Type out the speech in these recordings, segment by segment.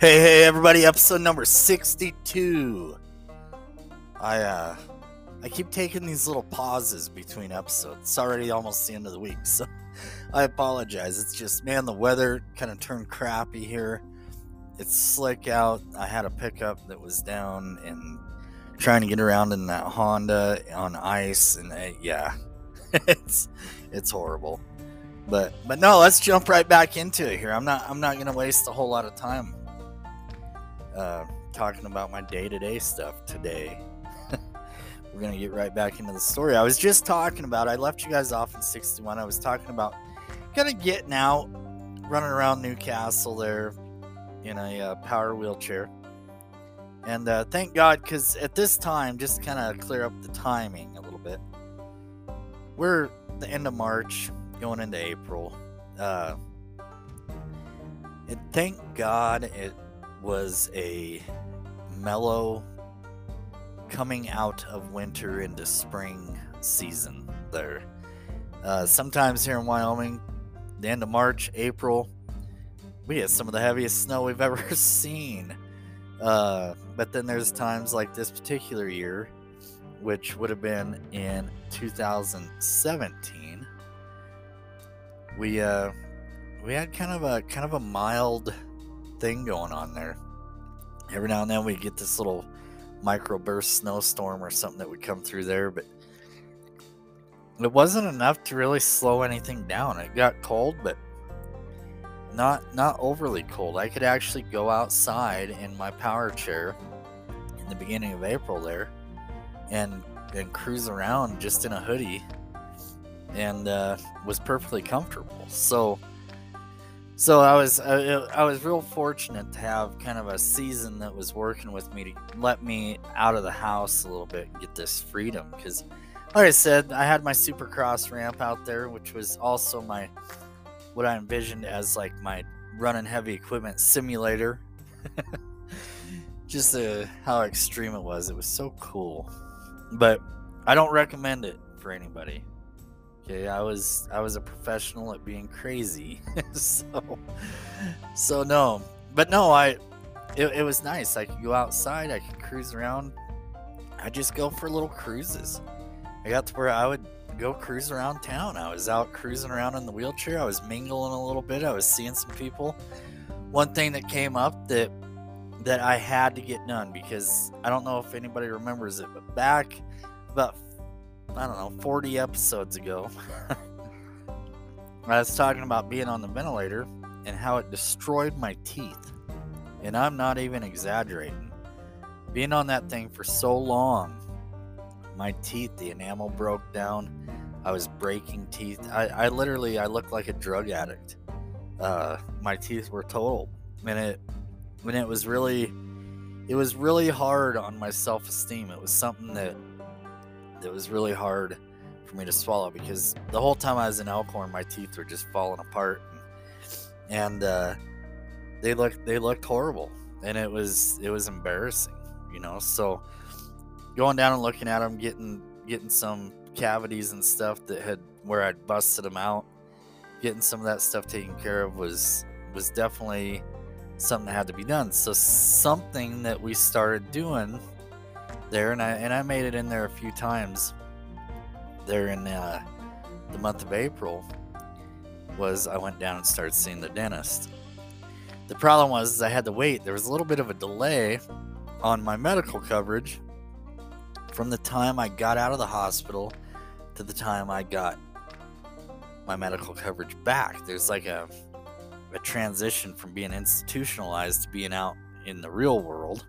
Hey, hey, everybody! Episode number sixty-two. I uh, I keep taking these little pauses between episodes. It's already almost the end of the week, so I apologize. It's just, man, the weather kind of turned crappy here. It's slick out. I had a pickup that was down and trying to get around in that Honda on ice, and uh, yeah, it's it's horrible. But but no, let's jump right back into it here. I'm not I'm not gonna waste a whole lot of time uh, talking about my day to day stuff today. We're gonna get right back into the story. I was just talking about. I left you guys off in 61. I was talking about kind of getting out, running around Newcastle there in a uh, power wheelchair. And uh, thank God, because at this time, just kind of clear up the timing a little bit. We're the end of March, going into April. Uh, and thank God it was a mellow coming out of winter into spring season there. Uh, sometimes here in Wyoming, the end of March, April, we get some of the heaviest snow we've ever seen. Uh, but then there's times like this particular year, which would have been in 2017. We uh, we had kind of a kind of a mild thing going on there. Every now and then we get this little microburst snowstorm or something that would come through there, but it wasn't enough to really slow anything down. It got cold, but not not overly cold. I could actually go outside in my power chair in the beginning of April there and and cruise around just in a hoodie and uh, was perfectly comfortable. So so I was uh, I was real fortunate to have kind of a season that was working with me to let me out of the house a little bit and get this freedom because like I said I had my supercross ramp out there which was also my what I envisioned as like my running heavy equipment simulator. Just uh, how extreme it was. It was so cool. But I don't recommend it for anybody Okay, I was I was a professional at being crazy, so so no, but no, I it, it was nice. I could go outside, I could cruise around. I just go for little cruises. I got to where I would go cruise around town. I was out cruising around in the wheelchair. I was mingling a little bit. I was seeing some people. One thing that came up that that I had to get done because I don't know if anybody remembers it, but back about I don't know, 40 episodes ago, I was talking about being on the ventilator and how it destroyed my teeth. And I'm not even exaggerating. Being on that thing for so long, my teeth, the enamel broke down. I was breaking teeth. I, I literally, I looked like a drug addict. Uh, my teeth were total, and it, when it was really, it was really hard on my self-esteem. It was something that it was really hard for me to swallow because the whole time I was in Elkhorn, my teeth were just falling apart, and, and uh, they looked they looked horrible, and it was it was embarrassing, you know. So going down and looking at them, getting getting some cavities and stuff that had where I'd busted them out, getting some of that stuff taken care of was was definitely something that had to be done. So something that we started doing there, and I and I made it in there a few times. There in uh, the month of April, was I went down and started seeing the dentist. The problem was I had to wait. There was a little bit of a delay on my medical coverage from the time I got out of the hospital to the time I got my medical coverage back. There's like a a transition from being institutionalized to being out in the real world,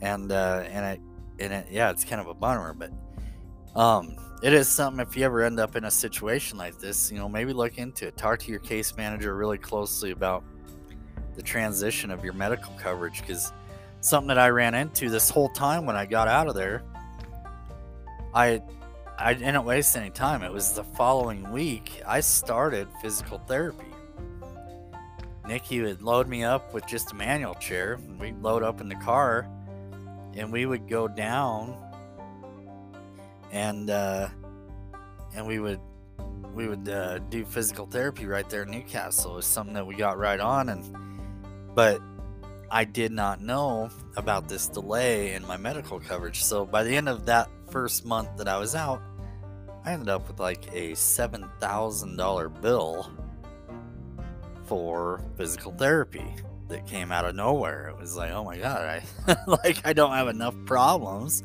and uh, and it and it, yeah, it's kind of a bummer, but um, it is something. If you ever end up in a situation like this, you know, maybe look into it. Talk to your case manager really closely about the transition of your medical coverage because something that I ran into this whole time when I got out of there. I I didn't waste any time. It was the following week I started physical therapy. Nikki would load me up with just a manual chair. We'd load up in the car and we would go down and uh, and we would we would uh, do physical therapy right there in Newcastle. It was something that we got right on, and but I did not know about this delay in my medical coverage. So by the end of that first month that I was out, I ended up with like a $7,000 bill for physical therapy that came out of nowhere. It was like, oh my god, I like I don't have enough problems.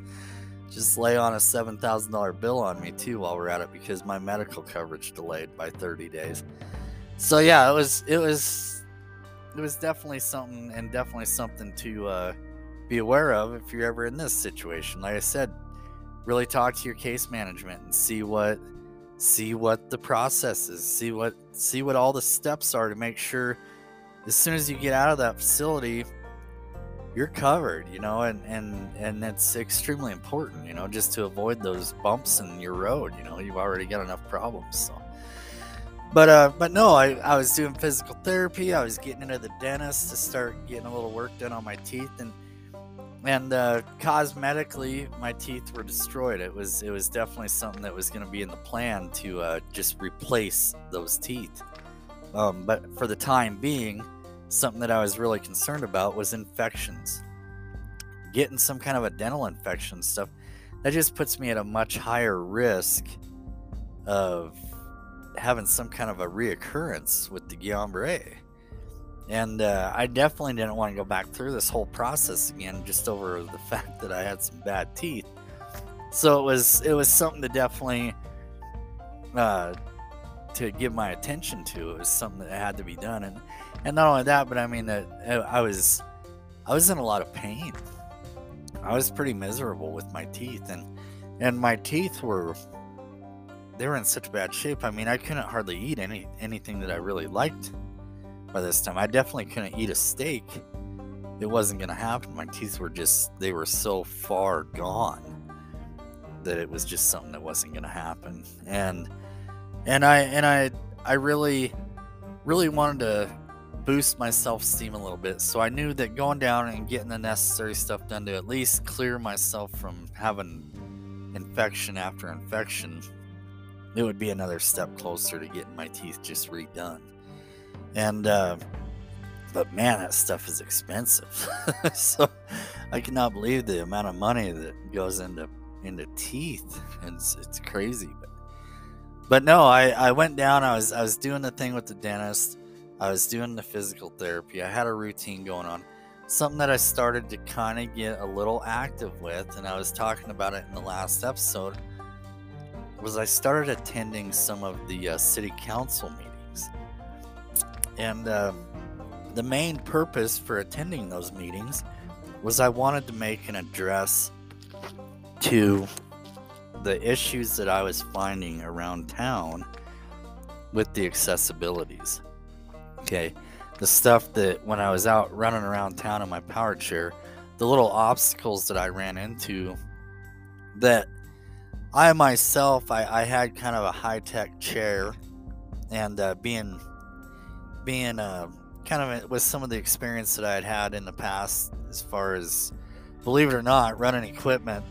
Just lay on a seven thousand dollar bill on me too while we're at it because my medical coverage delayed by thirty days. So yeah, it was it was it was definitely something and definitely something to uh, be aware of if you're ever in this situation. Like I said, really talk to your case management and see what see what the process is, see what see what all the steps are to make sure as soon as you get out of that facility, you're covered, you know, and and and it's extremely important, you know, just to avoid those bumps in your road. You know, you've already got enough problems. So, but uh, but no, I I was doing physical therapy. I was getting into the dentist to start getting a little work done on my teeth, and and uh, cosmetically, my teeth were destroyed. It was it was definitely something that was going to be in the plan to uh, just replace those teeth. Um, but for the time being, something that I was really concerned about was infections. Getting some kind of a dental infection stuff, that just puts me at a much higher risk of having some kind of a reoccurrence with the Guillain-Barré. And uh, I definitely didn't want to go back through this whole process again, just over the fact that I had some bad teeth. So it was it was something to definitely uh, to give my attention to. It was something that had to be done, and and not only that, but I mean that I was I was in a lot of pain. I was pretty miserable with my teeth, and and my teeth were they were in such bad shape. I mean, I couldn't hardly eat any anything that I really liked by this time. I definitely couldn't eat a steak. It wasn't to happen. My teeth were just they were so far gone that it was just something that wasn't going to happen. And and I and I I really really wanted to boost my self-esteem a little bit. So I knew that going down and getting the necessary stuff done to at least clear myself from having infection after infection, it would be another step closer to getting my teeth just redone. And uh, but man, that stuff is expensive. so I cannot believe the amount of money that goes into into teeth. It's it's crazy. But but no, I, I went down. I was I was doing the thing with the dentist. I was doing the physical therapy. I had a routine going on. Something that I started to kind of get a little active with, and I was talking about it in the last episode, was I started attending some of the uh, city council meetings. And um, the main purpose for attending those meetings was I wanted to make an address to the issues that I was finding around town with the accessibilities. Okay. The stuff that when I was out running around town in my power chair, the little obstacles that I ran into that I myself, I, I had kind of a high tech chair and uh, being, being uh, kind of with some of the experience that I had had in the past, as far as believe it or not, running equipment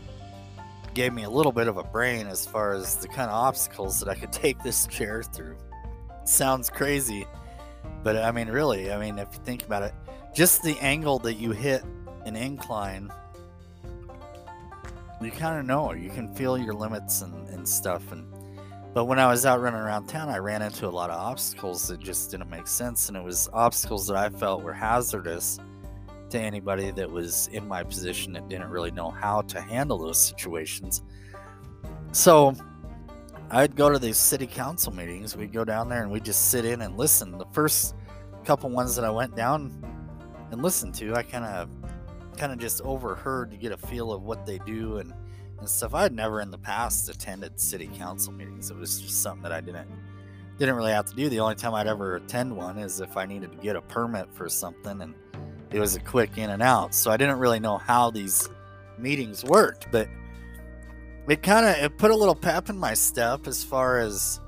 gave me a little bit of a brain as far as the kind of obstacles that I could take this chair through. Sounds crazy, but I mean, really, I mean, if you think about it, just the angle that you hit an incline, you kind of know, you can feel your limits and, and stuff. And but when I was out running around town, I ran into a lot of obstacles that just didn't make sense, and it was obstacles that I felt were hazardous to anybody that was in my position that didn't really know how to handle those situations. So I'd go to these city council meetings. We'd go down there and we'd just sit in and listen. The first couple ones that I went down and listened to, I kind of kind of just overheard to get a feel of what they do and, and stuff. I had never in the past attended city council meetings. It was just something that I didn't didn't really have to do. The only time I'd ever attend one is if I needed to get a permit for something and it was a quick in and out. So I didn't really know how these meetings worked, but it kind of it put a little pep in my step as far as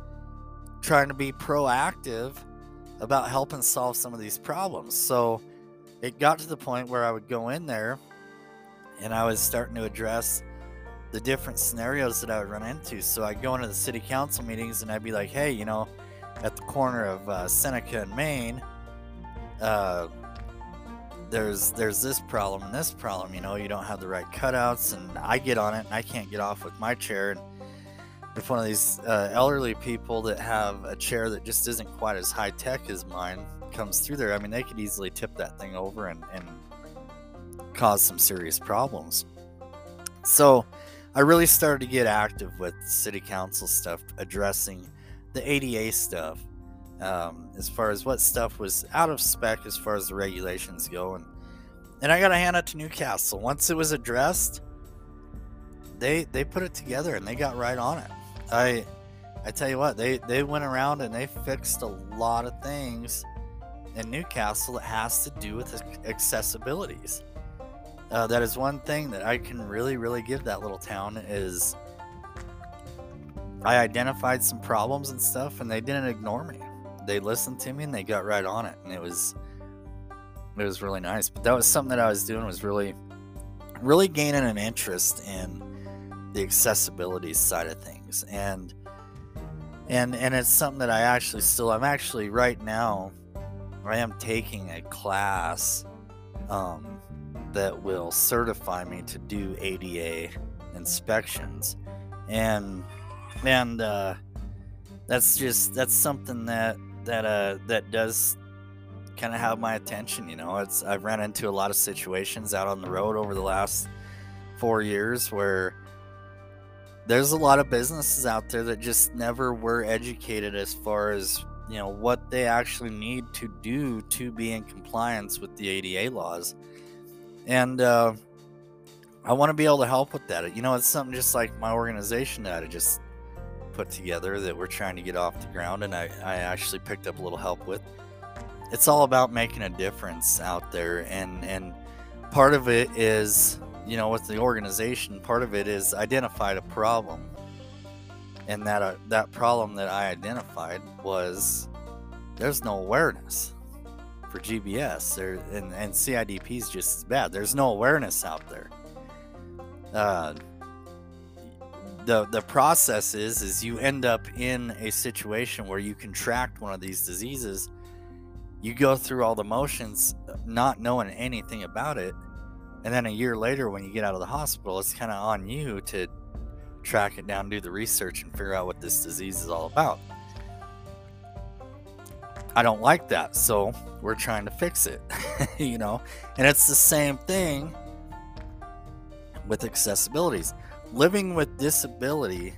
trying to be proactive about helping solve some of these problems. So it got to the point where I would go in there and I was starting to address the different scenarios that I would run into. So I'd go into the city council meetings and I'd be like, hey, you know, at the corner of uh, Seneca and Main, uh, there's there's this problem and this problem. You know, you don't have the right cutouts, and I get on it and I can't get off with my chair. And if one of these uh, elderly people that have a chair that just isn't quite as high tech as mine comes through there, I mean, they could easily tip that thing over and, and cause some serious problems. So I really started to get active with city council stuff, addressing the ADA stuff, um, as far as what stuff was out of spec as far as the regulations go. And, and I got to hand it to Newcastle. Once it was addressed, they they put it together and they got right on it. I I tell you what, they they went around and they fixed a lot of things in Newcastle that has to do with accessibilities. Uh, that is one thing that I can really, really give that little town is I identified some problems and stuff, and they didn't ignore me. They listened to me and they got right on it, and it was it was really nice. But that was something that I was doing was really, really gaining an interest in the accessibility side of things, and and and it's something that I actually still I'm actually right now I am taking a class um, that will certify me to do ADA inspections, and and uh, that's just that's something that that uh that does kind of have my attention. You know, it's I've ran into a lot of situations out on the road over the last four years where there's a lot of businesses out there that just never were educated as far as you know what they actually need to do to be in compliance with the ADA laws, and uh, I want to be able to help with that. You know, it's something just like my organization that I just put together that we're trying to get off the ground, and I, I actually picked up a little help with. It's all about making a difference out there, and and part of it is you know with the organization, part of it is identified a problem and that uh, that problem that I identified was there's no awareness for GBS there and, and CIDP is just as bad. There's no awareness out there. Uh, the the process is is you end up in a situation where you contract one of these diseases. You go through all the motions, not knowing anything about it, and then a year later, when you get out of the hospital, it's kind of on you to track it down, do the research, and figure out what this disease is all about. I don't like that, so we're trying to fix it, you know? And it's the same thing with accessibilities. Living with disability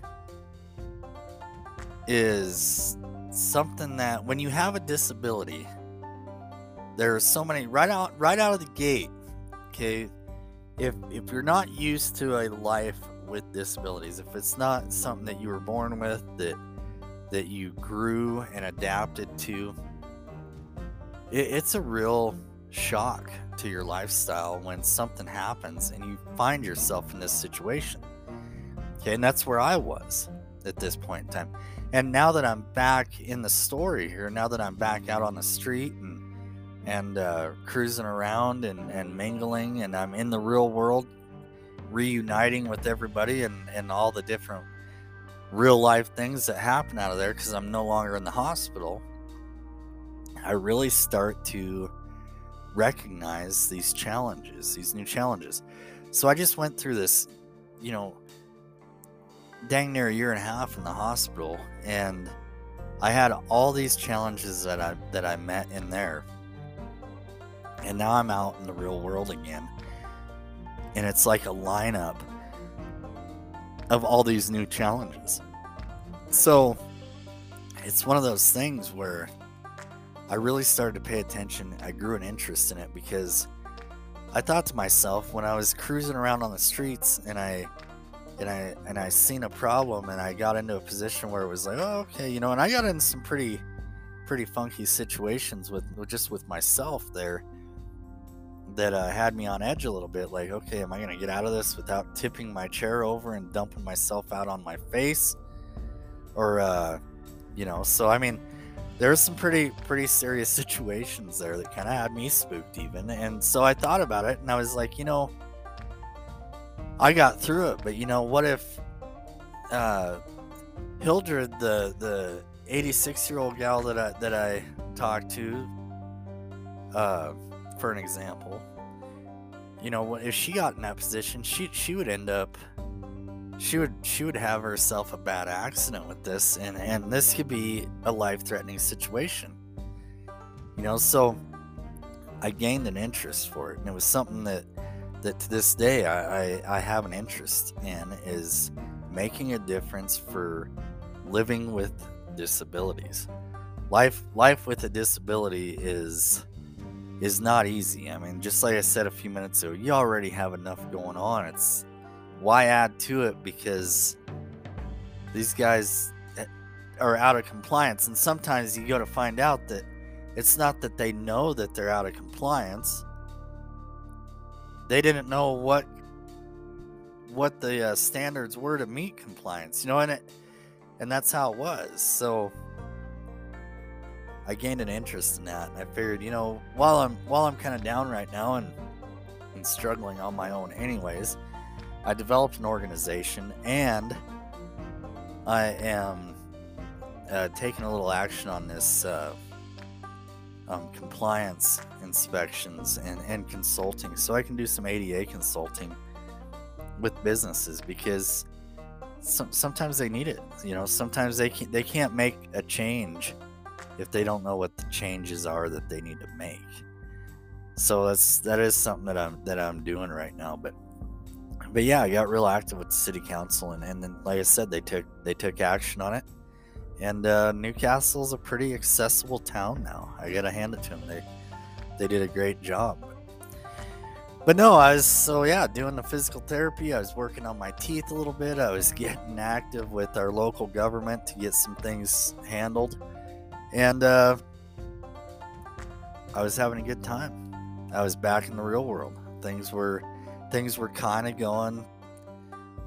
is something that when you have a disability, there are so many right out right out of the gate. Okay, if if you're not used to a life with disabilities. If it's not something that you were born with that that you grew and adapted to, it, it's a real shock to your lifestyle when something happens and you find yourself in this situation. Okay, and that's where I was at this point in time. And now that I'm back in the story here, now that I'm back out on the street and and uh, cruising around and, and mingling, and I'm in the real world, reuniting with everybody and, and all the different real life things that happen out of there because I'm no longer in the hospital, I really start to recognize these challenges, these new challenges. So I just went through this, you know, dang near a year and a half in the hospital and I had all these challenges that I that I met in there. And now I'm out in the real world again and it's like a lineup of all these new challenges. So it's one of those things where I really started to pay attention. I grew an interest in it because I thought to myself when I was cruising around on the streets and I and I and I seen a problem and I got into a position where it was like, oh, okay, you know, and I got in some pretty pretty funky situations with just with myself there that uh, had me on edge a little bit. Like, okay, am I to get out of this without tipping my chair over and dumping myself out on my face? Or, uh, you know, so I mean, there's some pretty pretty serious situations there that kind of had me spooked even. And so I thought about it, and I was like, you know, I got through it, but you know, what if uh, Hildred, the the 86 year old gal that I that I talked to, uh, for an example, you know, if she got in that position, she she would end up she would she would have herself a bad accident with this and and this could be a life-threatening situation. You know, so I gained an interest for it and it was something that that to this day I, I, I have an interest in is making a difference for living with disabilities. Life life with a disability is is not easy. I mean, just like I said a few minutes ago, you already have enough going on. It's why add to it because these guys eh, are out of compliance and sometimes you go to find out that it's not that they know that they're out of compliance. They didn't know what what the uh, standards were to meet compliance, you know, and it and that's how it was. So I gained an interest in that, and I figured, you know, while I'm while I'm kind of down right now and and struggling on my own, anyways, I developed an organization, and I am uh, taking a little action on this uh, um, compliance inspections and, and consulting, so I can do some ADA consulting with businesses because some, sometimes they need it. You know, sometimes they can't, they can't make a change if they don't know what the changes are that they need to make. So that's that is something that I'm that I'm doing right now. But but yeah, I got real active with the city council, and, and then like I said, they took they took action on it. And uh, Newcastle's a pretty accessible town now. I gotta hand it to them. They they did a great job. But no, I was so yeah, doing the physical therapy. I was working on my teeth a little bit. I was getting active with our local government to get some things handled and uh, I was having a good time. I was back in the real world. Things were things were kind of going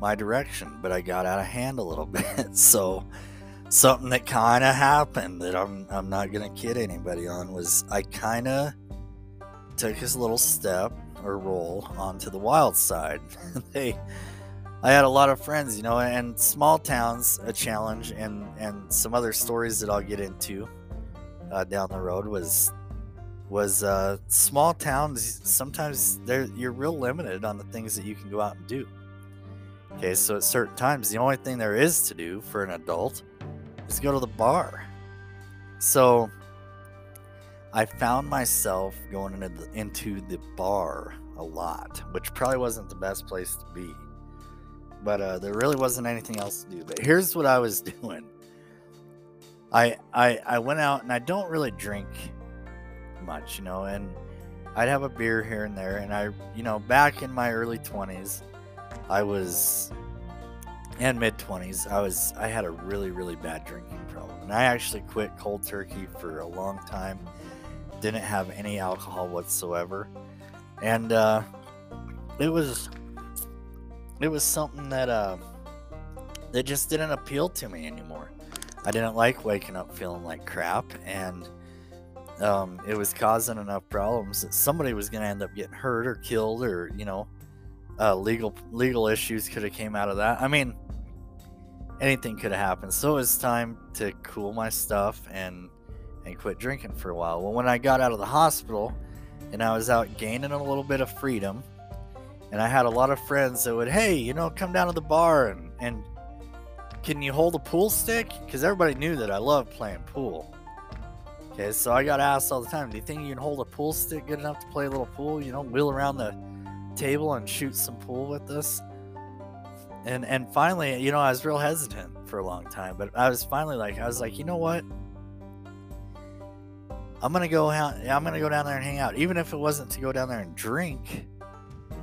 my direction, but I got out of hand a little bit. so something that kind of happened that I'm I'm not gonna kid anybody on was I kind of took his little step or roll onto the wild side. they I had a lot of friends, you know, and small towns a challenge, and and some other stories that I'll get into uh, down the road was was uh, small towns. Sometimes they're you're real limited on the things that you can go out and do. Okay, so at certain times, the only thing there is to do for an adult go to the bar. So I found myself going into the, into the bar a lot, which probably wasn't the best place to be but uh, there really wasn't anything else to do. But here's what I was doing. I I I went out and I don't really drink much, you know, and I'd have a beer here and there. And I, you know, back in my early 20s, I was and mid 20s, I was I had a really really bad drinking problem, and I actually quit cold turkey for a long time. Didn't have any alcohol whatsoever, and uh, it was it was something that uh, that just didn't appeal to me anymore. I didn't like waking up feeling like crap, and um, it was causing enough problems that somebody was going to end up getting hurt or killed, or you know, uh, legal legal issues could have came out of that. I mean, anything could have happened. So it was time to cool my stuff and and quit drinking for a while. Well, when I got out of the hospital and I was out gaining a little bit of freedom and I had a lot of friends that would, hey, you know, come down to the bar and, and can you hold a pool stick? Because everybody knew that I loved playing pool. Okay, so I got asked all the time, do you think you can hold a pool stick good enough to play a little pool? You know, wheel around the table and shoot some pool with this? And and finally, you know, I was real hesitant for a long time, but I was finally like, I was like, you know what? I'm gonna go out. I'm gonna go down there and hang out, even if it wasn't to go down there and drink.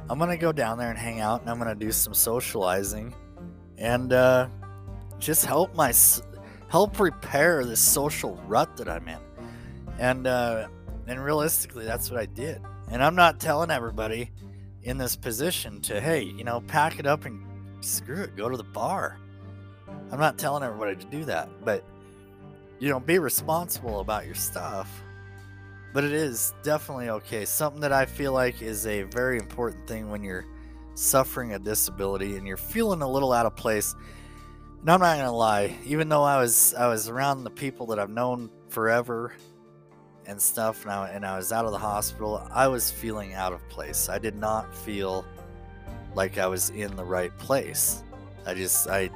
I'm gonna go down there and hang out, and I'm gonna do some socializing, and uh, just help my help repair this social rut that I'm in. And uh, and realistically, that's what I did. And I'm not telling everybody in this position to hey, you know, pack it up and screw it, go to the bar. I'm not telling everybody to do that, but you know, be responsible about your stuff but it is definitely okay. Something that I feel like is a very important thing when you're suffering a disability and you're feeling a little out of place. And I'm not gonna lie, even though I was I was around the people that I've known forever, and stuff, and I, and I was out of the hospital, I was feeling out of place. I did not feel like I was in the right place. I just, I,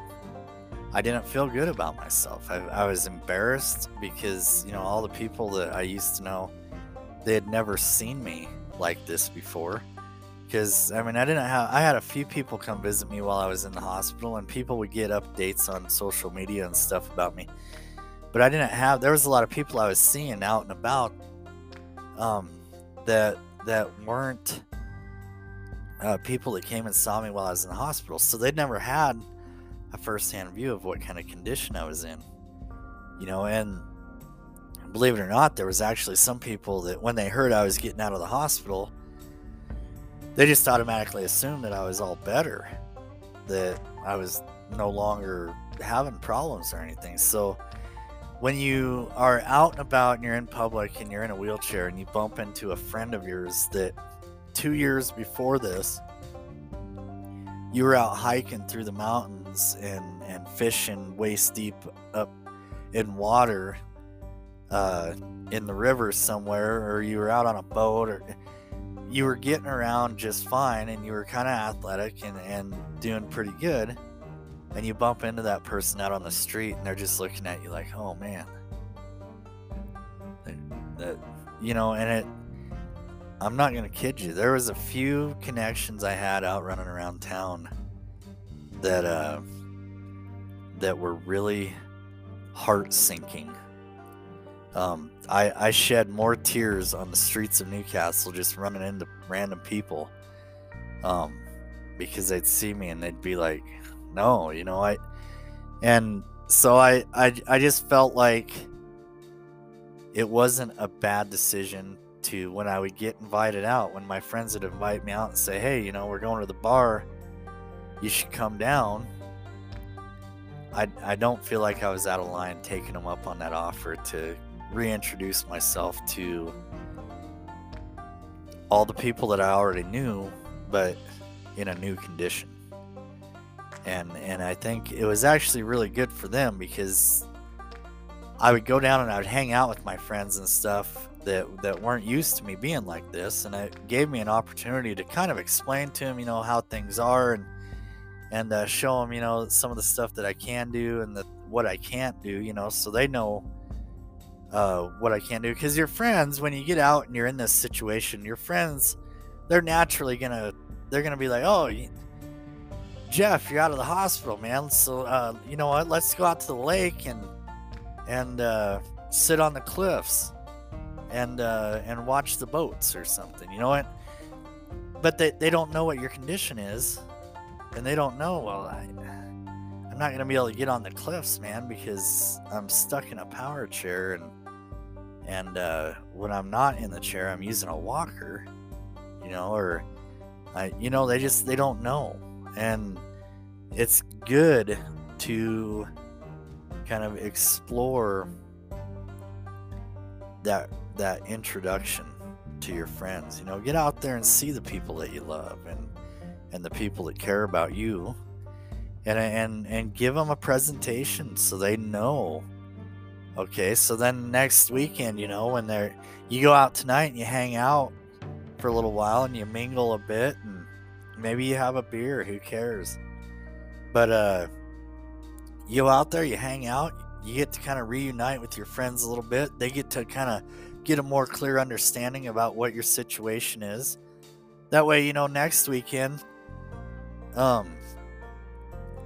I didn't feel good about myself. I, I was embarrassed because, you know, all the people that I used to know, they had never seen me like this before. Because, I mean, I didn't have, I had a few people come visit me while I was in the hospital, and people would get updates on social media and stuff about me but I didn't have. There was a lot of people I was seeing out and about, um, that that weren't uh, people that came and saw me while I was in the hospital, so they'd never had a firsthand view of what kind of condition I was in, you know. And believe it or not, there was actually some people that when they heard I was getting out of the hospital, they just automatically assumed that I was all better, that I was no longer having problems or anything. So when you are out and about and you're in public and you're in a wheelchair and you bump into a friend of yours that two years before this you were out hiking through the mountains and, and fishing waist deep up in water uh, in the river somewhere or you were out on a boat or you were getting around just fine and you were kind of athletic and, and doing pretty good and you bump into that person out on the street and they're just looking at you like oh man. That you know and it i'm not gonna kid you there was a few connections i had out running around town that uh that were really heart sinking um i i shed more tears on the streets of newcastle just running into random people um because they'd see me and they'd be like no, you know, I and so I I I just felt like it wasn't a bad decision to when I would get invited out, when my friends would invite me out and say, "Hey, you know, we're going to the bar. You should come down." I I don't feel like I was out of line taking them up on that offer to reintroduce myself to all the people that I already knew, but in a new condition and and I think it was actually really good for them because I would go down and I would hang out with my friends and stuff that that weren't used to me being like this, and it gave me an opportunity to kind of explain to them, you know, how things are and and uh, show them, you know, some of the stuff that I can do and the, what I can't do, you know, so they know uh, what I can do. Because your friends, when you get out and you're in this situation, your friends, they're naturally gonna they're gonna be like, oh. Jeff, you're out of the hospital, man. So uh, you know what? Let's go out to the lake and and uh, sit on the cliffs and uh, and watch the boats or something. You know what? But they, they don't know what your condition is, and they don't know. Well, I, I'm not gonna be able to get on the cliffs, man, because I'm stuck in a power chair, and and uh, when I'm not in the chair, I'm using a walker. You know, or I, you know, they just they don't know and it's good to kind of explore that that introduction to your friends you know get out there and see the people that you love and and the people that care about you and and and give them a presentation so they know okay so then next weekend you know when they're you go out tonight and you hang out for a little while and you mingle a bit and Maybe you have a beer, who cares? But uh you out there, you hang out, you get to kind of reunite with your friends a little bit. They get to kind of get a more clear understanding about what your situation is. That way, you know, next weekend, um,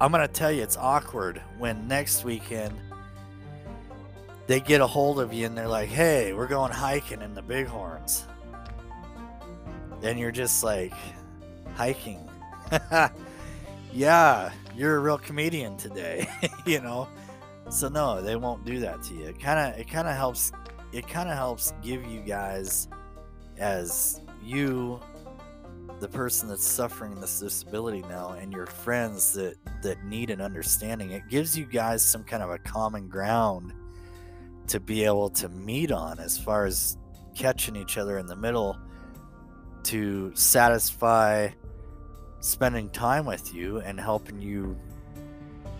I'm gonna tell you it's awkward when next weekend they get a hold of you and they're like, "Hey, we're going hiking in the Bighorns," and you're just like, hiking. yeah, you're a real comedian today, you know. So no, they won't do that to you. It kind of it kind of helps it kind of helps give you guys as you the person that's suffering this disability now and your friends that that need an understanding it gives you guys some kind of a common ground to be able to meet on as far as catching each other in the middle to satisfy spending time with you and helping you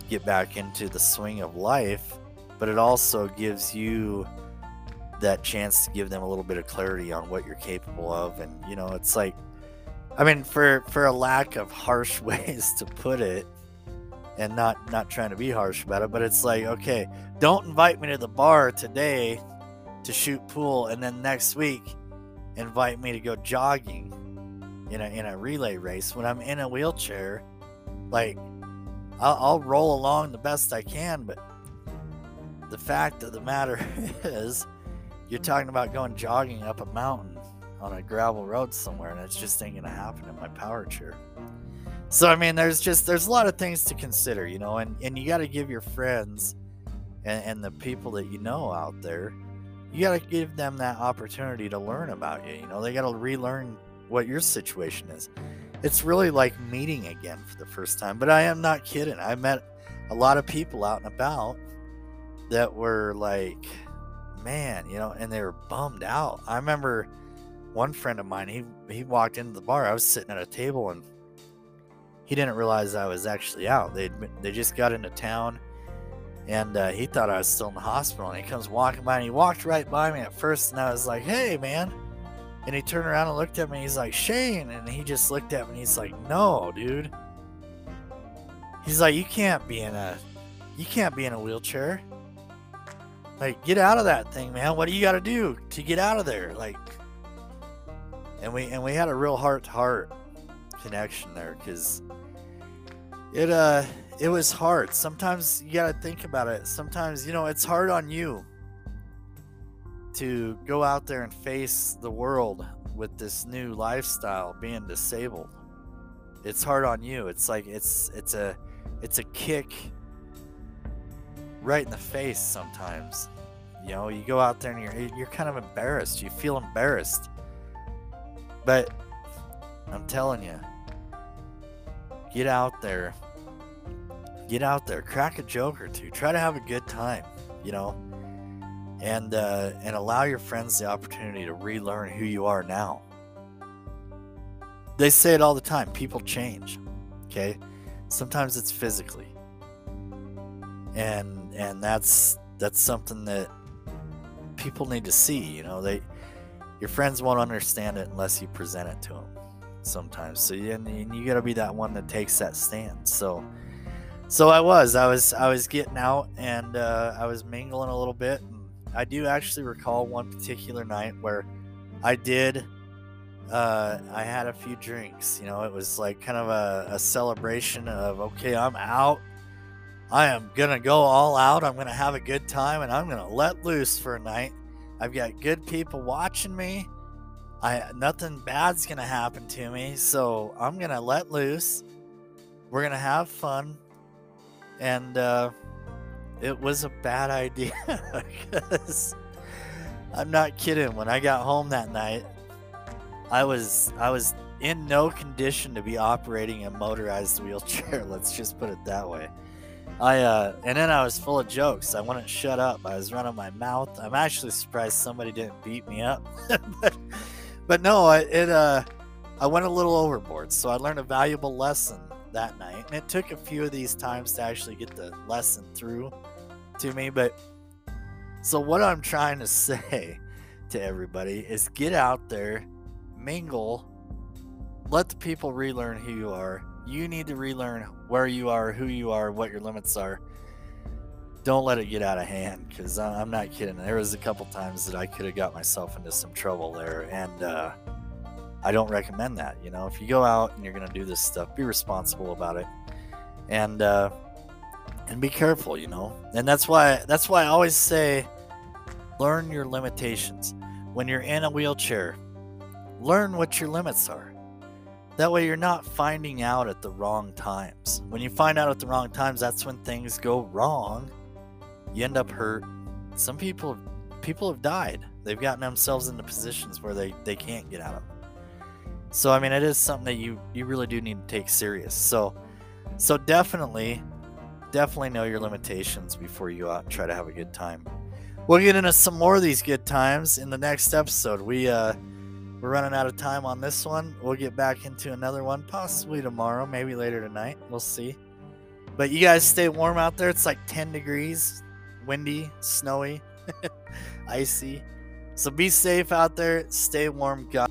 get back into the swing of life, but it also gives you that chance to give them a little bit of clarity on what you're capable of. And you know it's like i mean for for a lack of harsh ways to put it and not not trying to be harsh about it but it's like okay don't invite me to the bar today to shoot pool and then next week invite me to go jogging in a in a relay race when i'm in a wheelchair like I'll, I'll roll along the best i can but the fact of the matter is you're talking about going jogging up a mountain on a gravel road somewhere, and it's just ain't gonna happen in my power chair. So I mean, there's just there's a lot of things to consider, you know, and and you got to give your friends and, and the people that you know out there, you got to give them that opportunity to learn about you. You know, they got to relearn what your situation is. It's really like meeting again for the first time. But I am not kidding. I met a lot of people out and about that were like man, you know, and they were bummed out. I remember one friend of mine, he he walked into the bar. I was sitting at a table and he didn't realize I was actually out. They they just got into town and uh, he thought I was still in the hospital. And he comes walking by and he walked right by me at first, and I was like, "Hey, man." And he turned around and looked at me. He's like, Shane. And he just looked at me and he's like, No, dude. He's like, You can't be in a you can't be in a wheelchair. Like, get out of that thing, man. What do you got to do to get out of there? Like, and we and we had a real heart to heart connection there because it uh it was hard. Sometimes you got to think about it. Sometimes you know it's hard on you to go out there and face the world with this new lifestyle being disabled. It's hard on you. It's like it's it's a it's a kick right in the face sometimes. You know, you go out there and you're you're kind of embarrassed. You feel embarrassed. But I'm telling you, get out there. Get out there, crack a joke or two. Try to have a good time, you know, and uh, and allow your friends the opportunity to relearn who you are now. They say it all the time. People change. Okay, sometimes it's physically, and and that's that's something that people need to see. You know, they your friends won't understand it unless you present it to them. Sometimes, so you, and you got to be that one that takes that stand. So, so I was, I was, I was getting out and uh, I was mingling a little bit. I do actually recall one particular night where I did. Uh, I had a few drinks. You know, it was like kind of a, a celebration of okay, I'm out I am to go all out. I'm to have a good time and I'm to let loose for a night. I've got good people watching me. I nothing bad's to happen to me. So I'm to let loose. We're to have fun. And uh, it was a bad idea because I'm not kidding. When I got home that night, I was I was in no condition to be operating a motorized wheelchair. Let's just put it that way. I uh, and then I was full of jokes. I wouldn't shut up. I was running my mouth. I'm actually surprised somebody didn't beat me up. but, but no, I, it uh, I went a little overboard. So I learned a valuable lesson that night, and it took a few of these times to actually get the lesson through to me. But so what I'm trying to say to everybody is get out there, mingle, let the people relearn who you are you need to relearn where you are, who you are, what your limits are. Don't let it get out of hand because I'm not kidding. There was a couple times that I could have got myself into some trouble there, and uh, I don't recommend that. You know, if you go out and you're going to do this stuff, be responsible about it, and uh, and be careful. You know, and that's why that's why I always say, learn your limitations. When you're in a wheelchair, learn what your limits are that way, you're not finding out at the wrong times. When you find out at the wrong times, that's when things go wrong. You end up hurt. Some people, people have died. They've gotten themselves into positions where they they can't get out of. So I mean, it is something that you you really do need to take serious. So, so definitely, definitely know your limitations before you out and try to have a good time. We'll get into some more of these good times in the next episode. We uh we're running out of time on this one. We'll get back into another one possibly tomorrow, maybe later tonight. We'll see. But you guys stay warm out there. It's like 10 degrees, windy, snowy, icy. So be safe out there. Stay warm. God.